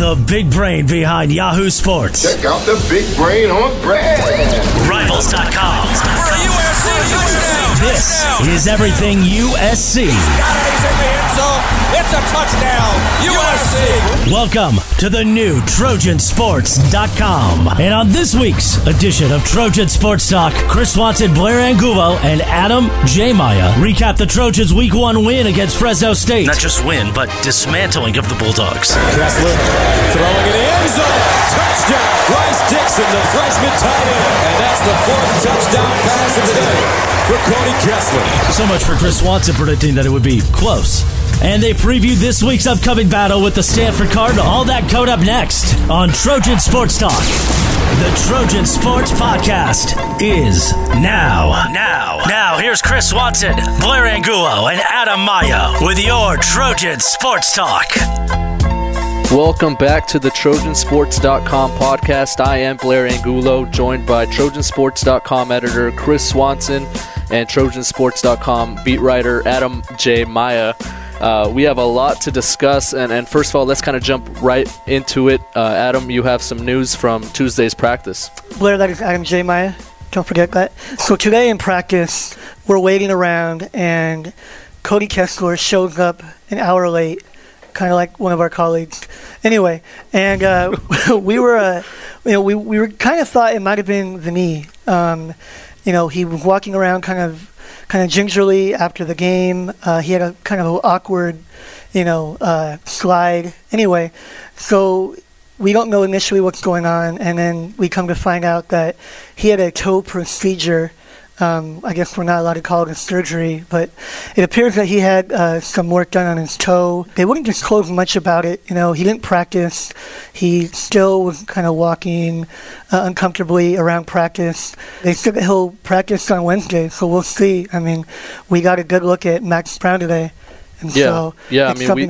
the big brain behind Yahoo Sports. Check out the big brain on Brad. Rivals.com. For a USC touchdown. This is everything USC. Got it. In the end zone. It's a touchdown. USC. Welcome to the new TrojanSports.com. And on this week's edition of Trojan Sports Talk, Chris Swanson, Blair Angulo, and Adam J. Maya recap the Trojans' Week 1 win against Fresno State. Not just win, but dismantling of the Bulldogs. Kessler throwing it in the end zone. Touchdown. Bryce Dixon, the freshman tight end. And that's the fourth touchdown pass of the day for Cody Kessler. So much for Chris Swanson predicting that it would be close. And they previewed this week's upcoming battle with the Stanford Cardinal. All that code up next on Trojan Sports Talk. The Trojan Sports Podcast is now. Now. Now, here's Chris Swanson, Blair Angulo, and Adam Maya with your Trojan Sports Talk. Welcome back to the Trojansports.com podcast. I am Blair Angulo, joined by Trojansports.com editor Chris Swanson and Trojansports.com beat writer Adam J. Maya. Uh, we have a lot to discuss, and, and first of all, let's kind of jump right into it. Uh, Adam, you have some news from Tuesday's practice. Blair, that is Adam J. Maya. Don't forget that. So today in practice, we're waiting around, and Cody Kessler shows up an hour late, kind of like one of our colleagues. Anyway, and uh, we were, uh, you know, we, we were kind of thought it might have been the knee. Um, you know, he was walking around kind of kind of gingerly after the game. Uh, he had a kind of awkward, you know, uh, slide. Anyway, so we don't know initially what's going on, and then we come to find out that he had a toe procedure. Um, I guess we're not allowed to call it a surgery, but it appears that he had uh, some work done on his toe. They wouldn't disclose much about it. You know, he didn't practice. He still was kind of walking uh, uncomfortably around practice. They said that he'll practice on Wednesday, so we'll see. I mean, we got a good look at Max Brown today. And Yeah, so yeah, I mean, we-.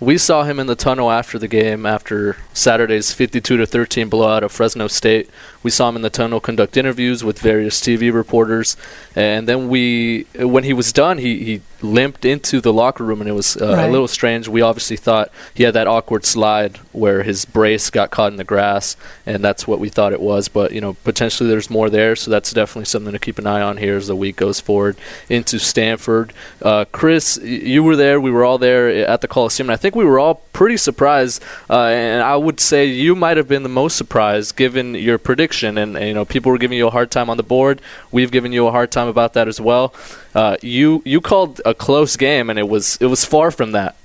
We saw him in the tunnel after the game, after Saturday's 52 to 13 blowout of Fresno State. We saw him in the tunnel conduct interviews with various TV reporters, and then we, when he was done, he, he limped into the locker room, and it was uh, a little strange. We obviously thought he had that awkward slide where his brace got caught in the grass, and that's what we thought it was. But you know, potentially there's more there, so that's definitely something to keep an eye on here as the week goes forward into Stanford. Uh, Chris, y- you were there. We were all there at the Coliseum, and I think we were all pretty surprised. Uh, and I would say you might have been the most surprised, given your prediction. And, and, you know, people were giving you a hard time on the board. We've given you a hard time about that as well. Uh, you you called a close game, and it was it was far from that.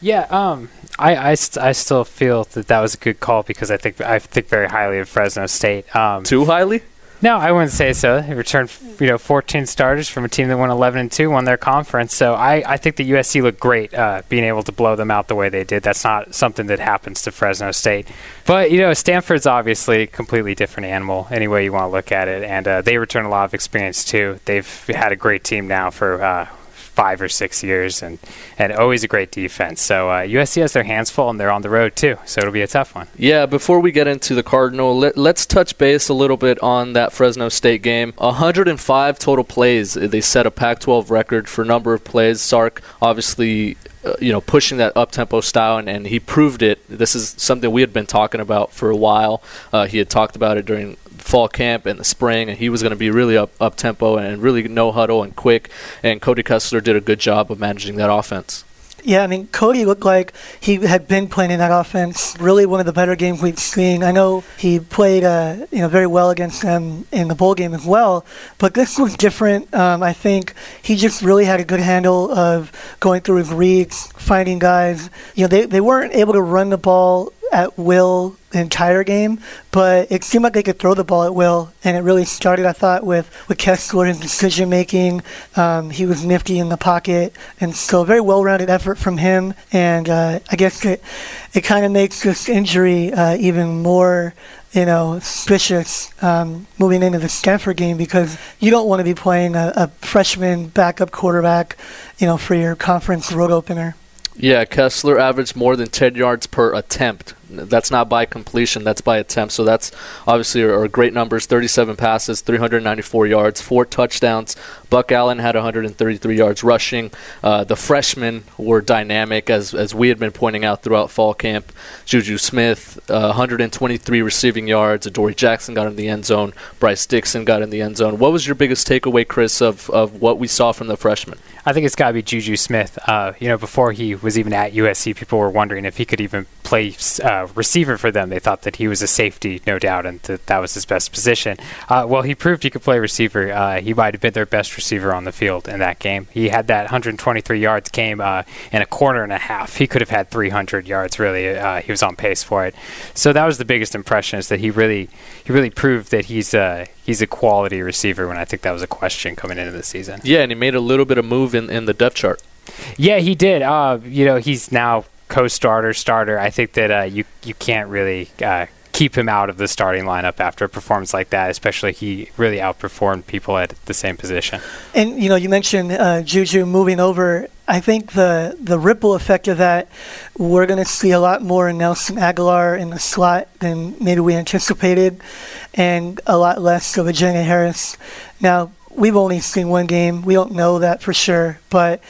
Yeah, um, I, I, st- I still feel that that was a good call because I think I think very highly of Fresno State. Um, Too highly. No, I wouldn't say so. They returned, you know, 14 starters from a team that won 11 and 2, won their conference. So I, I think the USC looked great, uh, being able to blow them out the way they did. That's not something that happens to Fresno State. But you know, Stanford's obviously a completely different animal, any way you want to look at it, and uh, they return a lot of experience too. They've had a great team now for. Uh, Five or six years, and, and always a great defense. So uh, USC has their hands full, and they're on the road too. So it'll be a tough one. Yeah, before we get into the Cardinal, let, let's touch base a little bit on that Fresno State game. 105 total plays. They set a Pac-12 record for number of plays. Sark obviously, uh, you know, pushing that up-tempo style, and, and he proved it. This is something we had been talking about for a while. Uh, he had talked about it during fall camp in the spring, and he was going to be really up up tempo and really no huddle and quick. And Cody Kessler did a good job of managing that offense. Yeah, I mean, Cody looked like he had been playing in that offense. Really, one of the better games we've seen. I know he played, uh, you know, very well against them in the bowl game as well. But this was different. Um, I think he just really had a good handle of going through his reads, finding guys. You know, they they weren't able to run the ball at will the entire game, but it seemed like they could throw the ball at will, and it really started, I thought, with with Kessler and decision making. Um, he was nifty in the pocket, and so a very well-rounded effort from him. And uh, I guess it it kind of makes this injury uh, even more. You know, suspicious um, moving into the Stanford game because you don't want to be playing a, a freshman backup quarterback, you know, for your conference road opener. Yeah, Kessler averaged more than 10 yards per attempt. That's not by completion, that's by attempt. So that's obviously are, great numbers 37 passes, 394 yards, four touchdowns. Buck Allen had 133 yards rushing. Uh, the freshmen were dynamic, as, as we had been pointing out throughout fall camp. Juju Smith, uh, 123 receiving yards. Adoree Jackson got in the end zone. Bryce Dixon got in the end zone. What was your biggest takeaway, Chris, of, of what we saw from the freshmen? I think it's got to be Juju Smith. Uh, you know, before he was even at USC, people were wondering if he could even play uh, receiver for them. They thought that he was a safety, no doubt, and that that was his best position. Uh, well, he proved he could play receiver. Uh, he might have been their best receiver on the field in that game. He had that 123 yards game uh, in a quarter and a half. He could have had 300 yards. Really, uh, he was on pace for it. So that was the biggest impression is that he really, he really proved that he's a he's a quality receiver. When I think that was a question coming into the season. Yeah, and he made a little bit of move in, in the depth chart. Yeah, he did. Uh, you know, he's now co-starter, starter. I think that uh, you you can't really uh, keep him out of the starting lineup after a performance like that. Especially he really outperformed people at the same position. And you know, you mentioned uh, Juju moving over. I think the the ripple effect of that, we're going to see a lot more in Nelson Agholor in the slot than maybe we anticipated, and a lot less of Ajene Harris. Now we've only seen one game. We don't know that for sure. But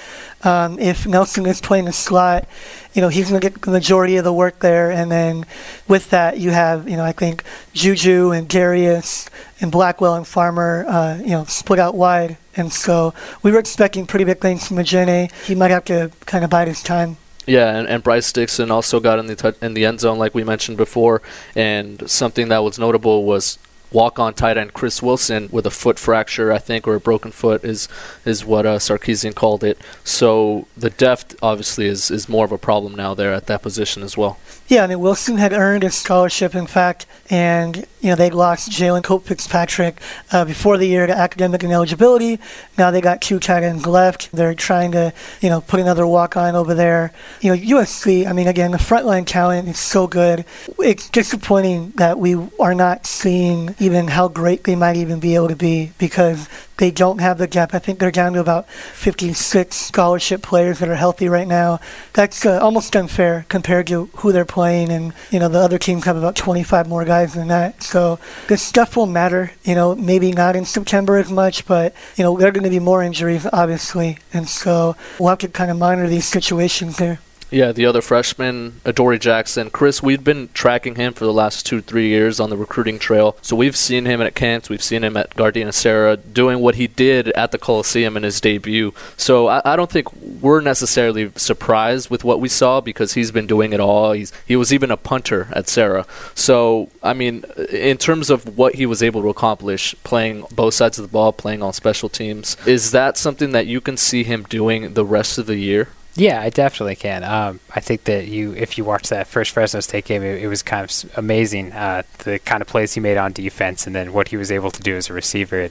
um, if Nelson is playing the slot, you know, he's going to get the majority of the work there. And then with that, you have, you know, I think Juju and Darius and Blackwell and Farmer, uh, you know, split out wide. And so we were expecting pretty big things from Ajene. He might have to kind of bide his time. Yeah, and, and Bryce Dixon also got in the t- in the end zone, like we mentioned before. And something that was notable was walk on tight end Chris Wilson with a foot fracture, I think, or a broken foot is is what uh, Sarkisian called it. So the depth obviously is, is more of a problem now there at that position as well. Yeah, I mean Wilson had earned a scholarship, in fact, and you know they'd lost Jalen Cope Fitzpatrick uh, before the year to academic ineligibility. Now they got two tight ends left. They're trying to you know put another walk on over there. You know USC. I mean again the frontline talent is so good. It's disappointing that we are not seeing even how great they might even be able to be because they don't have the depth. I think they're down to about 56 scholarship players that are healthy right now. That's uh, almost unfair compared to who they're playing, and you know the other teams have about 25 more guys than that. So this stuff will matter. You know, maybe not in September as much, but you know there are going to be more injuries, obviously, and so we'll have to kind of monitor these situations there. Yeah, the other freshman, Adoree Jackson. Chris, we've been tracking him for the last two, three years on the recruiting trail. So we've seen him at camps, we've seen him at Gardena Serra doing what he did at the Coliseum in his debut. So I, I, don't think we're necessarily surprised with what we saw because he's been doing it all. He's he was even a punter at Serra. So I mean, in terms of what he was able to accomplish, playing both sides of the ball, playing on special teams, is that something that you can see him doing the rest of the year? Yeah, I definitely can. Um, I think that you, if you watch that first Fresno State game, it, it was kind of amazing uh, the kind of plays he made on defense, and then what he was able to do as a receiver.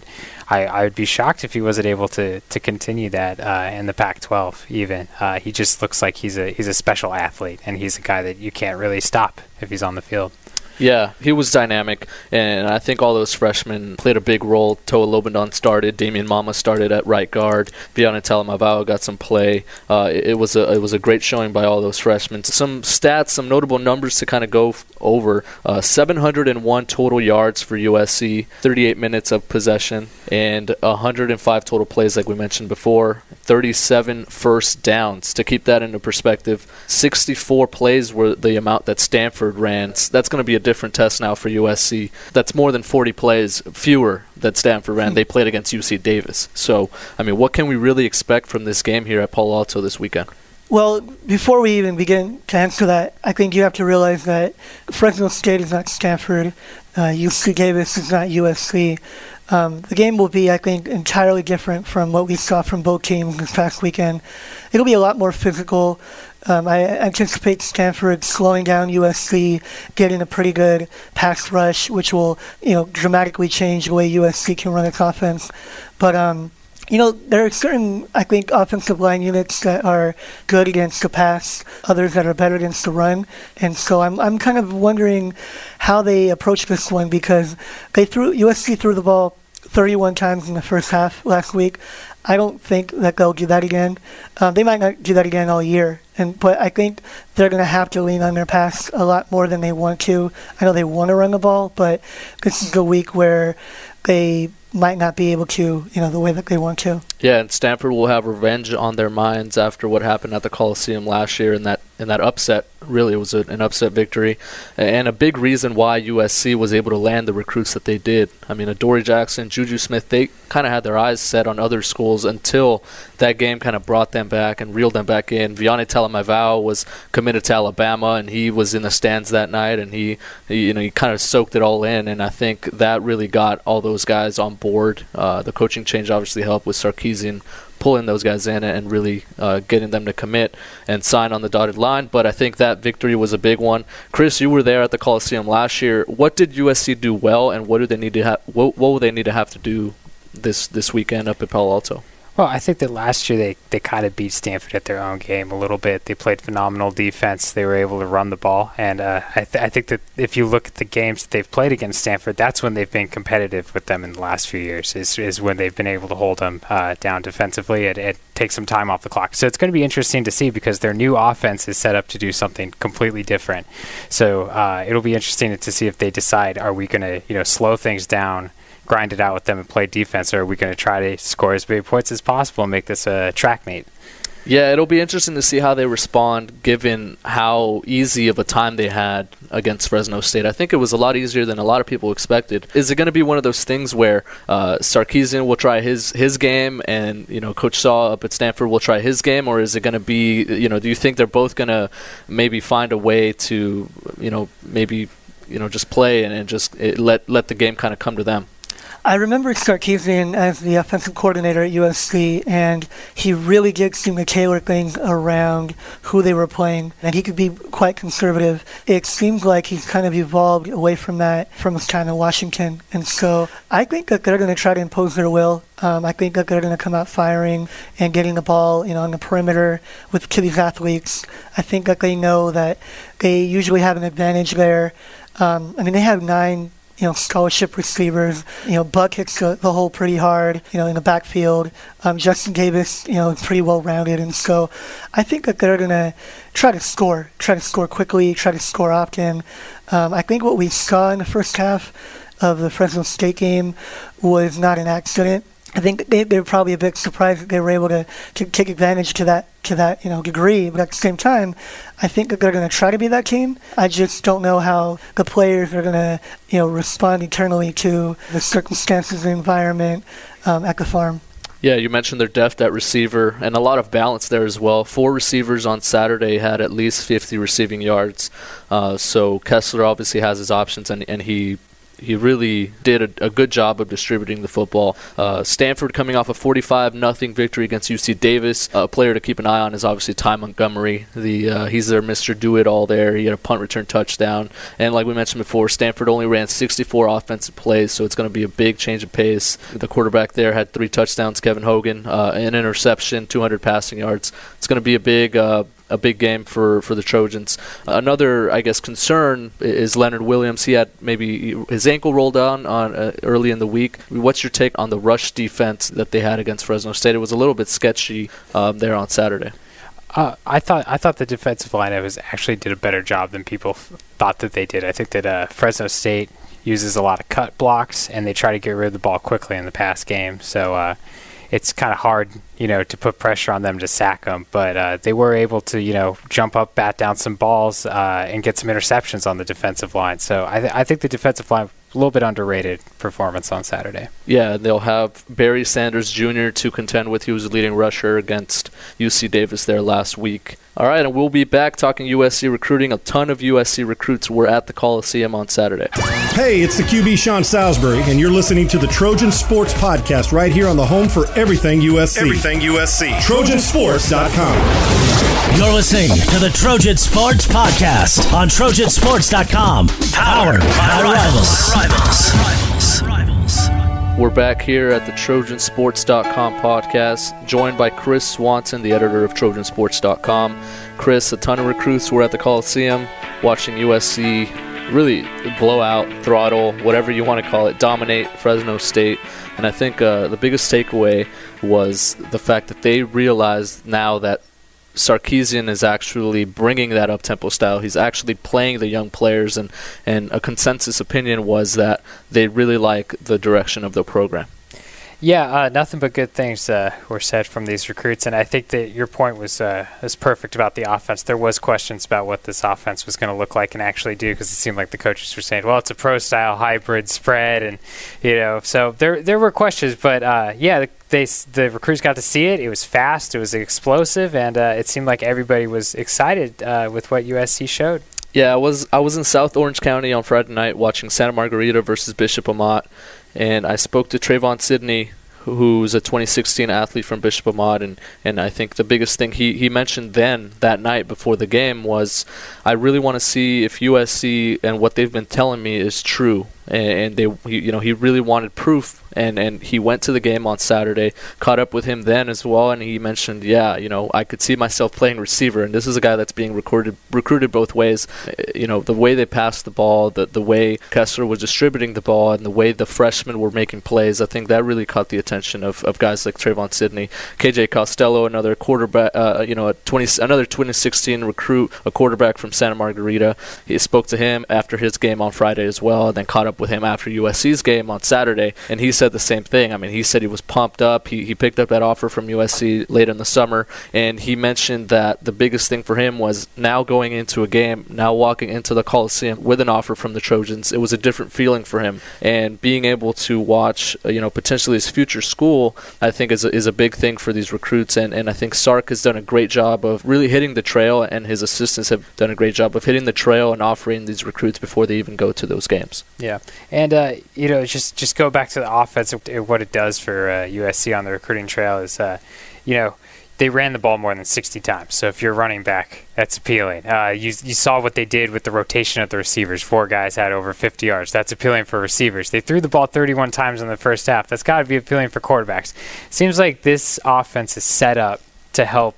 I, I would be shocked if he wasn't able to, to continue that uh, in the Pac-12. Even uh, he just looks like he's a he's a special athlete, and he's a guy that you can't really stop if he's on the field. Yeah, he was dynamic, and I think all those freshmen played a big role. Toa Lobendahn started, Damian Mama started at right guard, Viane Talamaivao got some play. Uh, it, it, was a it was a great showing by all those freshmen. Some stats, some notable numbers to kind of go f- over: uh, 701 total yards for USC, 38 minutes of possession, and 105 total plays, like we mentioned before. 37 first downs. To keep that into perspective, 64 plays were the amount that Stanford ran. That's going to be a different test now for USC. That's more than 40 plays fewer that Stanford ran. They played against UC Davis. So, I mean, what can we really expect from this game here at Palo Alto this weekend? Well, before we even begin to answer that, I think you have to realize that Fresno State is not Stanford, uh, UC Davis is not USC. Um, the game will be, I think, entirely different from what we saw from both teams this past weekend. It'll be a lot more physical. Um, I anticipate Stanford slowing down USC, getting a pretty good pass rush, which will, you know, dramatically change the way USC can run its offense. But um, you know, there are certain, I think, offensive line units that are good against the pass, others that are better against the run. And so I'm, I'm kind of wondering how they approach this one because they threw USC threw the ball 31 times in the first half last week. I don't think that they'll do that again. Um, they might not do that again all year, and but I think they're going to have to lean on their pass a lot more than they want to. I know they want to run the ball, but this is a week where they might not be able to, you know, the way that they want to. Yeah, and Stanford will have revenge on their minds after what happened at the Coliseum last year in that in that upset. Really, it was a, an upset victory, and a big reason why USC was able to land the recruits that they did. I mean, Adoree Jackson, Juju Smith, they kind of had their eyes set on other schools until that game kind of brought them back and reeled them back in. Viane Talamaivao was committed to Alabama, and he was in the stands that night, and he, he you know, he kind of soaked it all in, and I think that really got all those guys on board. Uh, the coaching change obviously helped with Sarkisian pulling those guys in and really uh, getting them to commit and sign on the dotted line. But I think that victory was a big one. Chris, you were there at the Coliseum last year. What did USC do well, and what do they need to have? What, what will they need to have to do this this weekend up at Palo Alto? Well, I think that last year they, they kind of beat Stanford at their own game a little bit. They played phenomenal defense. They were able to run the ball. And uh, I, th- I think that if you look at the games that they've played against Stanford, that's when they've been competitive with them in the last few years, is, is when they've been able to hold them uh, down defensively and, and take some time off the clock. So it's going to be interesting to see because their new offense is set up to do something completely different. So uh, it'll be interesting to see if they decide, are we going to you know slow things down – grind it out with them and play defense, or are we going to try to score as many points as possible and make this a track meet? Yeah, it'll be interesting to see how they respond given how easy of a time they had against Fresno State. I think it was a lot easier than a lot of people expected. Is it going to be one of those things where uh, Sarkisian will try his, his game and, you know, Coach Shaw up at Stanford will try his game, or is it going to be, you know, do you think they're both going to maybe find a way to, you know, maybe, you know, just play and, and just let, let the game kind of come to them? I remember Sarkisian as the offensive coordinator at USC, and he really did seem to tailor things around who they were playing, and he could be quite conservative. It seems like he's kind of evolved away from that from his time in Washington, and so I think that they're going to try to impose their will. Um, I think that they're going to come out firing and getting the ball, you know, on the perimeter with to these athletes. I think that they know that they usually have an advantage there. Um, I mean, they have nine you know, scholarship receivers. You know, Buck hits the, the hole pretty hard, you know, in the backfield. Um, Justin Davis, you know, pretty well rounded. And so I think that they're going to try to score, try to score quickly, try to score often. Um, I think what we saw in the first half of the Fresno State game was not an accident. I think they, they're probably a bit surprised that they were able to, to take advantage to that to that you know degree. But at the same time, I think that they're going to try to be that team. I just don't know how the players are going to you know respond eternally to the circumstances, the environment um, at the farm. Yeah, you mentioned their depth at receiver and a lot of balance there as well. Four receivers on Saturday had at least 50 receiving yards. Uh, so Kessler obviously has his options, and, and he he really did a, a, good job of distributing the football. Uh, Stanford coming off a 45 nothing victory against UC Davis. a player to keep an eye on is obviously Ty Montgomery. The uh, he's their Mr. Do It All there. He had a punt return touchdown, and like we mentioned before, Stanford only ran 64 offensive plays, so it's going to be a big change of pace. The quarterback there had three touchdowns. Kevin Hogan, uh, an interception, 200 passing yards. It's going to be a big uh, a big game for, for the Trojans. Another, I guess, concern is Leonard Williams. He had maybe his ankle rolled down on uh, early in the week. What's your take on the rush defense that they had against Fresno State? It was a little bit sketchy um, there on Saturday. Uh, I thought I thought the defensive line was actually did a better job than people f- thought that they did. I think that uh, Fresno State uses a lot of cut blocks and they try to get rid of the ball quickly in the pass game. So uh, it's kind of hard, you know, to put pressure on them to sack them. But uh, they were able to, you know, jump up, bat down some balls, uh, and get some interceptions on the defensive line. So I, th- I think the defensive line a little bit underrated performance on Saturday. Yeah, they'll have Barry Sanders Jr. to contend with. He was the leading rusher against UC Davis there last week. All right, and we'll be back talking USC recruiting. A ton of USC recruits were at the Coliseum on Saturday. Hey, it's the QB Sean Salisbury, and you're listening to the Trojan Sports Podcast right here on the home for everything USC. Everything USC. TrojanSports.com. You're listening to the Trojan Sports Podcast on TrojanSports.com. Powered by Rivals. Rivals. Rivals. Rivals. We're back here at the TrojanSports.com podcast, joined by Chris Swanson, the editor of TrojanSports.com. Chris, a ton of recruits were at the Coliseum watching USC really blow out, throttle, whatever you want to call it, dominate Fresno State. And I think uh, the biggest takeaway was the fact that they realized now that Sarkisian is actually bringing that up tempo style. He's actually playing the young players, and, and a consensus opinion was that they really like the direction of the program. Yeah, uh, nothing but good things uh, were said from these recruits, and I think that your point was uh, was perfect about the offense. There was questions about what this offense was going to look like and actually do, because it seemed like the coaches were saying, "Well, it's a pro style hybrid spread," and you know, so there there were questions, but uh, yeah, they the recruits got to see it. It was fast, it was explosive, and uh, it seemed like everybody was excited uh, with what USC showed. Yeah, I was I was in South Orange County on Friday night watching Santa Margarita versus Bishop Amat and I spoke to Trevon Sidney, who's a 2016 athlete from Bishop Amat, and, and I think the biggest thing he, he mentioned then that night before the game was, I really want to see if USC and what they've been telling me is true, and, they you know he really wanted proof and and he went to the game on Saturday, caught up with him then as well, and he mentioned, yeah, you know, I could see myself playing receiver, and this is a guy that's being recruited recruited both ways. Uh, you know, the way they passed the ball, the the way Kessler was distributing the ball, and the way the freshmen were making plays, I think that really caught the attention of, of guys like Trevon Sidney, KJ Costello, another quarterback, uh, you know, a 20 another 2016 recruit, a quarterback from Santa Margarita. He spoke to him after his game on Friday as well, and then caught up with him after USC's game on Saturday, and he said the same thing. I mean, he said he was pumped up. He, he picked up that offer from USC late in the summer, and he mentioned that the biggest thing for him was now going into a game, now walking into the Coliseum with an offer from the Trojans. It was a different feeling for him, and being able to watch, uh, you know, potentially his future school, I think is a, is a big thing for these recruits. And, and I think Sark has done a great job of really hitting the trail, and his assistants have done a great job of hitting the trail and offering these recruits before they even go to those games. Yeah, and uh, you know, just just go back to the offense. What it does for uh, USC on the recruiting trail is, uh, you know, they ran the ball more than 60 times. So if you're running back, that's appealing. Uh, you, you saw what they did with the rotation of the receivers. Four guys had over 50 yards. That's appealing for receivers. They threw the ball 31 times in the first half. That's got to be appealing for quarterbacks. Seems like this offense is set up to help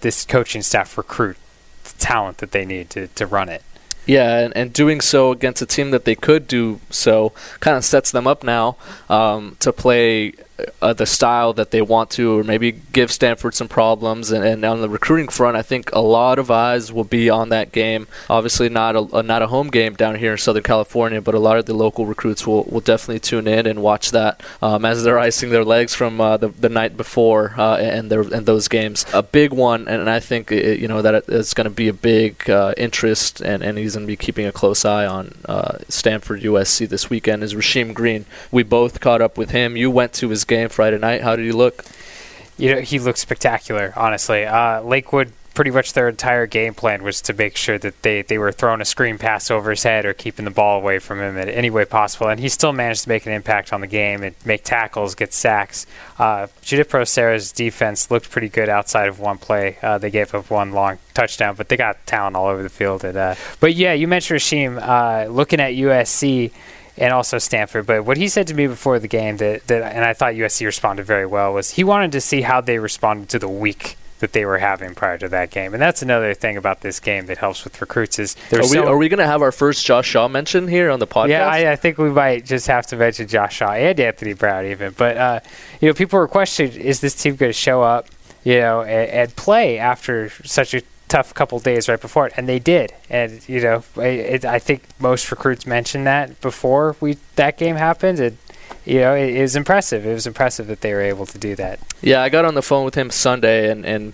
this coaching staff recruit the talent that they need to, to run it. Yeah, and, and doing so against a team that they could do so kind of sets them up now um, to play uh, the style that they want to, or maybe give Stanford some problems. And, and, on the recruiting front, I think a lot of eyes will be on that game. Obviously, not a, a, not a home game down here in Southern California, but a lot of the local recruits will, will definitely tune in and watch that um, as they're icing their legs from uh, the, the night before uh, and their and those games. A big one, and I think it, you know that it's going to be a big uh, interest, and, and he's going to be keeping a close eye on uh, Stanford USC this weekend. Is Rasheem Green? We both caught up with him. You went to his game Friday night. How did he look? You know, he looked spectacular. Honestly, uh, Lakewood pretty much their entire game plan was to make sure that they, they were throwing a screen pass over his head or keeping the ball away from him in any way possible. And he still managed to make an impact on the game and make tackles, get sacks. Uh, Junipero Serra's defense looked pretty good outside of one play. Uh, they gave up one long touchdown, but they got talent all over the field. And, uh, but yeah, you mentioned Rasheem. Uh, looking at USC, and also Stanford. But what he said to me before the game that, that and I thought USC responded very well was he wanted to see how they responded to the week that they were having prior to that game. And that's another thing about this game that helps with recruits is are we, so, are we going to have our first Josh Shaw mention here on the podcast? Yeah, I, I, think we might just have to mention Josh Shaw and Anthony Brown even. But uh, you know, people were questioning: Is this team going to show up? You know, and, and play after such a tough couple days right before it, and they did. And you know, it, I think most recruits mentioned that before we that game happened. It, you know, it, it, was impressive. It was impressive that they were able to do that. Yeah, I got on the phone with him Sunday, and and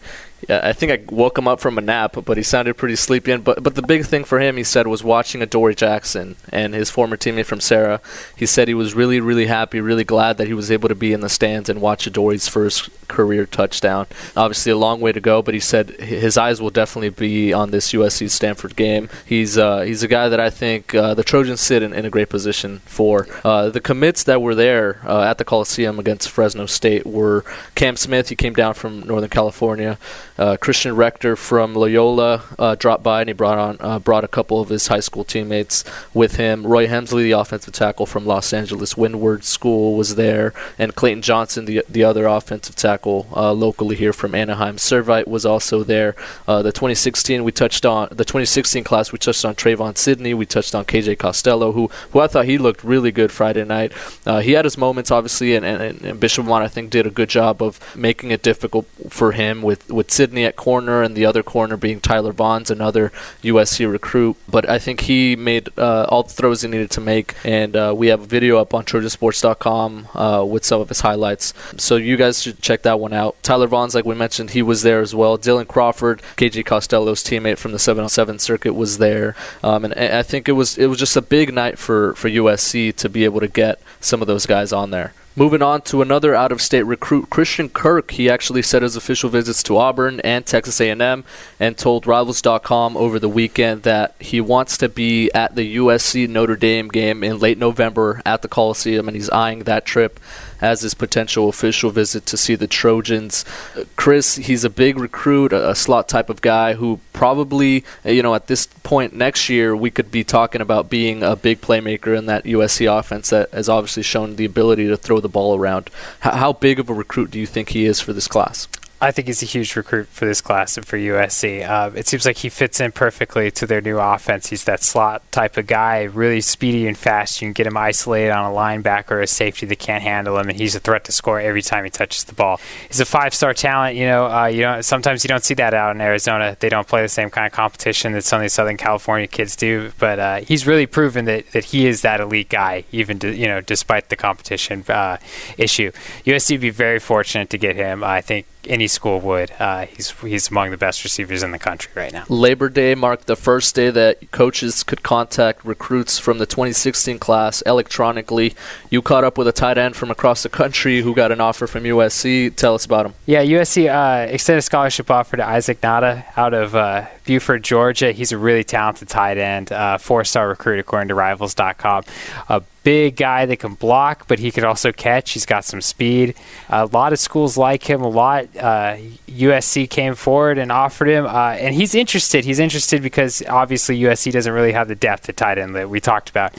I think I woke him up from a nap, but he sounded pretty sleepy. And but but the big thing for him, he said, was watching Adoree Jackson and his former teammate from Serra. He said he was really really happy, really glad that he was able to be in the stands and watch Adoree's first career touchdown. Obviously, a long way to go, but he said his eyes will definitely be on this USC Stanford game. He's uh, he's a guy that I think uh, the Trojans sit in, in a great position for. Uh, the commits that were there uh, at the Coliseum against Fresno State were Cam Smith. He came down from Northern California. Uh, Christian Rector from Loyola uh, dropped by and he brought on uh, brought a couple of his high school teammates with him. Roy Hemsley, the offensive tackle from Los Angeles Windward School, was there, and Clayton Johnson, the the other offensive tackle uh, locally here from Anaheim Servite, was also there. Uh, the 2016 we touched on the 2016 class we touched on Trevon Sidney, we touched on KJ Costello, who who I thought he looked really good Friday night. Uh, he had his moments obviously, and, and, and Bishop Amat I think did a good job of making it difficult for him with with Sidney at corner and the other corner being Tyler Vaughns, another USC recruit. But I think he made uh, all the throws he needed to make, and uh, we have a video up on TrojanSports.com uh, with some of his highlights. So you guys should check that one out. Tyler Vaughns, like we mentioned, he was there as well. Dylan Crawford, KJ Costello's teammate from the 707 circuit, was there, um, and I think it was it was just a big night for for USC to be able to get some of those guys on there. Moving on to another out-of-state recruit, Christian Kirk. He actually set his official visits to Auburn and Texas A&M, and told Rivals.com over the weekend that he wants to be at the USC Notre Dame game in late November at the Coliseum, and he's eyeing that trip as his potential official visit to see the Trojans. Chris, he's a big recruit, a, slot type of guy who probably, uh, you know, at this point next year, we could be talking about being a big playmaker in that USC offense that has obviously shown the ability to throw the ball around. How big of a recruit do you think he is for this class? I think he's a huge recruit for this class and for USC. Uh, it seems like he fits in perfectly to their new offense. He's that slot type of guy, really speedy and fast. You can get him isolated on a linebacker or a safety that can't handle him, and he's a threat to score every time he touches the ball. He's a five-star talent. You know, uh, you know, sometimes you don't see that out in Arizona. They don't play the same kind of competition that some of these Southern California kids do. But uh, he's really proven that, that he is that elite guy, even to, you know, despite the competition uh, issue. USC would be very fortunate to get him. I think any school would. Uh, he's he's among the best receivers in the country right now. Labor Day marked the first day that coaches could contact recruits from the 2016 class electronically. You caught up with a tight end from across the country who got an offer from USC. Tell us about him. Yeah, USC uh, extended scholarship offer to Isaac Nauta out of uh, Buford, Georgia. He's a really talented tight end, uh, four-star recruit according to Rivals.com. Big guy that can block, but he could also catch. He's got some speed. A lot of schools like him. A lot. Uh, USC came forward and offered him, uh, and he's interested. He's interested because obviously USC doesn't really have the depth at tight end that we talked about.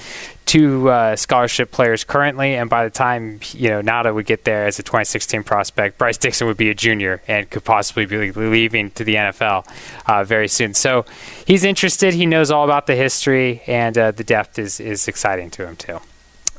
Two uh, scholarship players currently, and by the time you know Nauta would get there as a 2016 prospect, Bryce Dixon would be a junior and could possibly be leaving to the NFL uh, very soon. So he's interested. He knows all about the history, and uh, the depth is is exciting to him too.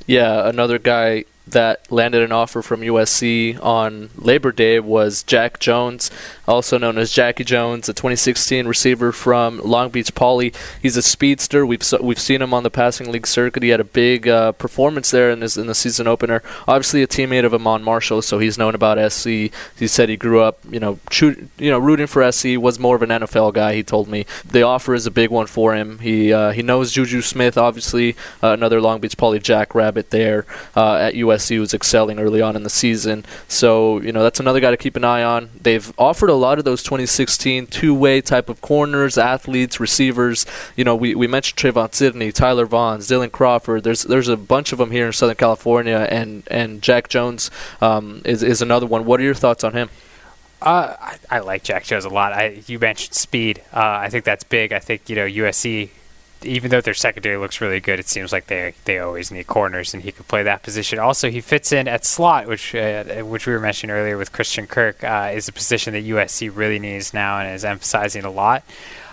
Yeah, another guy that landed an offer from USC on Labor Day was Jack Jones, also known as Jackie Jones, a 2016 receiver from Long Beach Poly. He's a speedster. We've we've seen him on the passing league circuit. He had a big uh, performance there in his in the season opener. Obviously, a teammate of Iman Marshall, so he's known about SC. He said he grew up, you know, you know, rooting for SC. Was more of an NFL guy. He told me the offer is a big one for him. He uh, he knows Juju Smith, obviously, uh, another Long Beach Poly Jackrabbit there uh, at USC. USC was excelling early on in the season. So, you know, that's another guy to keep an eye on. They've offered a lot of those 2016 two way type of corners, athletes, receivers. You know, we, we mentioned Trevon Sidney, Tyler Vaughns, Dylan Crawford. There's there's a bunch of them here in Southern California, and, and Jack Jones um, is, is another one. What are your thoughts on him? Uh, I, I, like Jack Jones a lot. I, you mentioned speed. Uh, I think that's big. I think you know USC even though their secondary looks really good, it seems like they they always need corners, and he could play that position. Also, he fits in at slot, which uh, which we were mentioning earlier with Christian Kirk, uh, is a position that USC really needs now and is emphasizing a lot.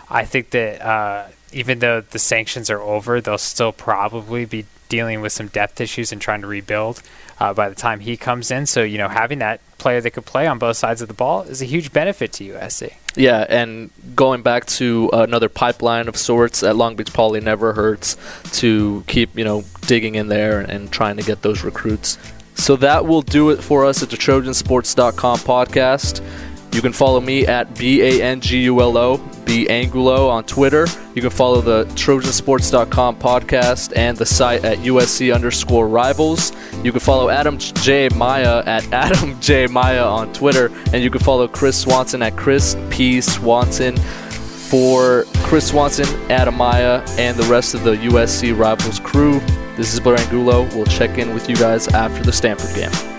I think that uh, even though the sanctions are over, they'll still probably be dealing with some depth issues and trying to rebuild uh, by the time he comes in. So you know, having that player that could play on both sides of the ball is a huge benefit to USC. Yeah, and going back to another pipeline of sorts at Long Beach Poly never hurts to keep you know digging in there and trying to get those recruits. So that will do it for us at the TrojanSports.com podcast. You can follow me at B A N G U L O, B Angulo on Twitter. You can follow the Trojansports.com podcast and the site at USC underscore rivals. You can follow Adam J. Maya at Adam J. Maya on Twitter. And you can follow Chris Swanson at Chris P. Swanson. For Chris Swanson, Adam Maya, and the rest of the USC Rivals crew, this is Blair Angulo. We'll check in with you guys after the Stanford game.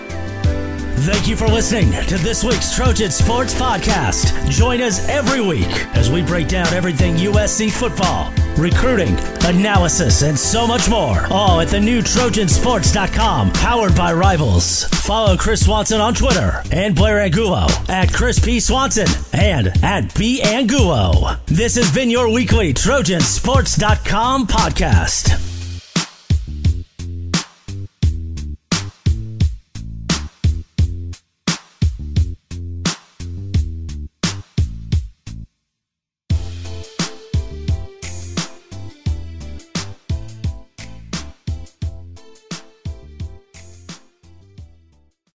Thank you for listening to this week's Trojan Sports Podcast. Join us every week as we break down everything USC football, recruiting, analysis, and so much more. All at the new Trojansports.com, powered by Rivals. Follow Chris Swanson on Twitter and Blair Angulo at Chris P. Swanson and at B. Angulo. This has been your weekly Trojansports.com podcast.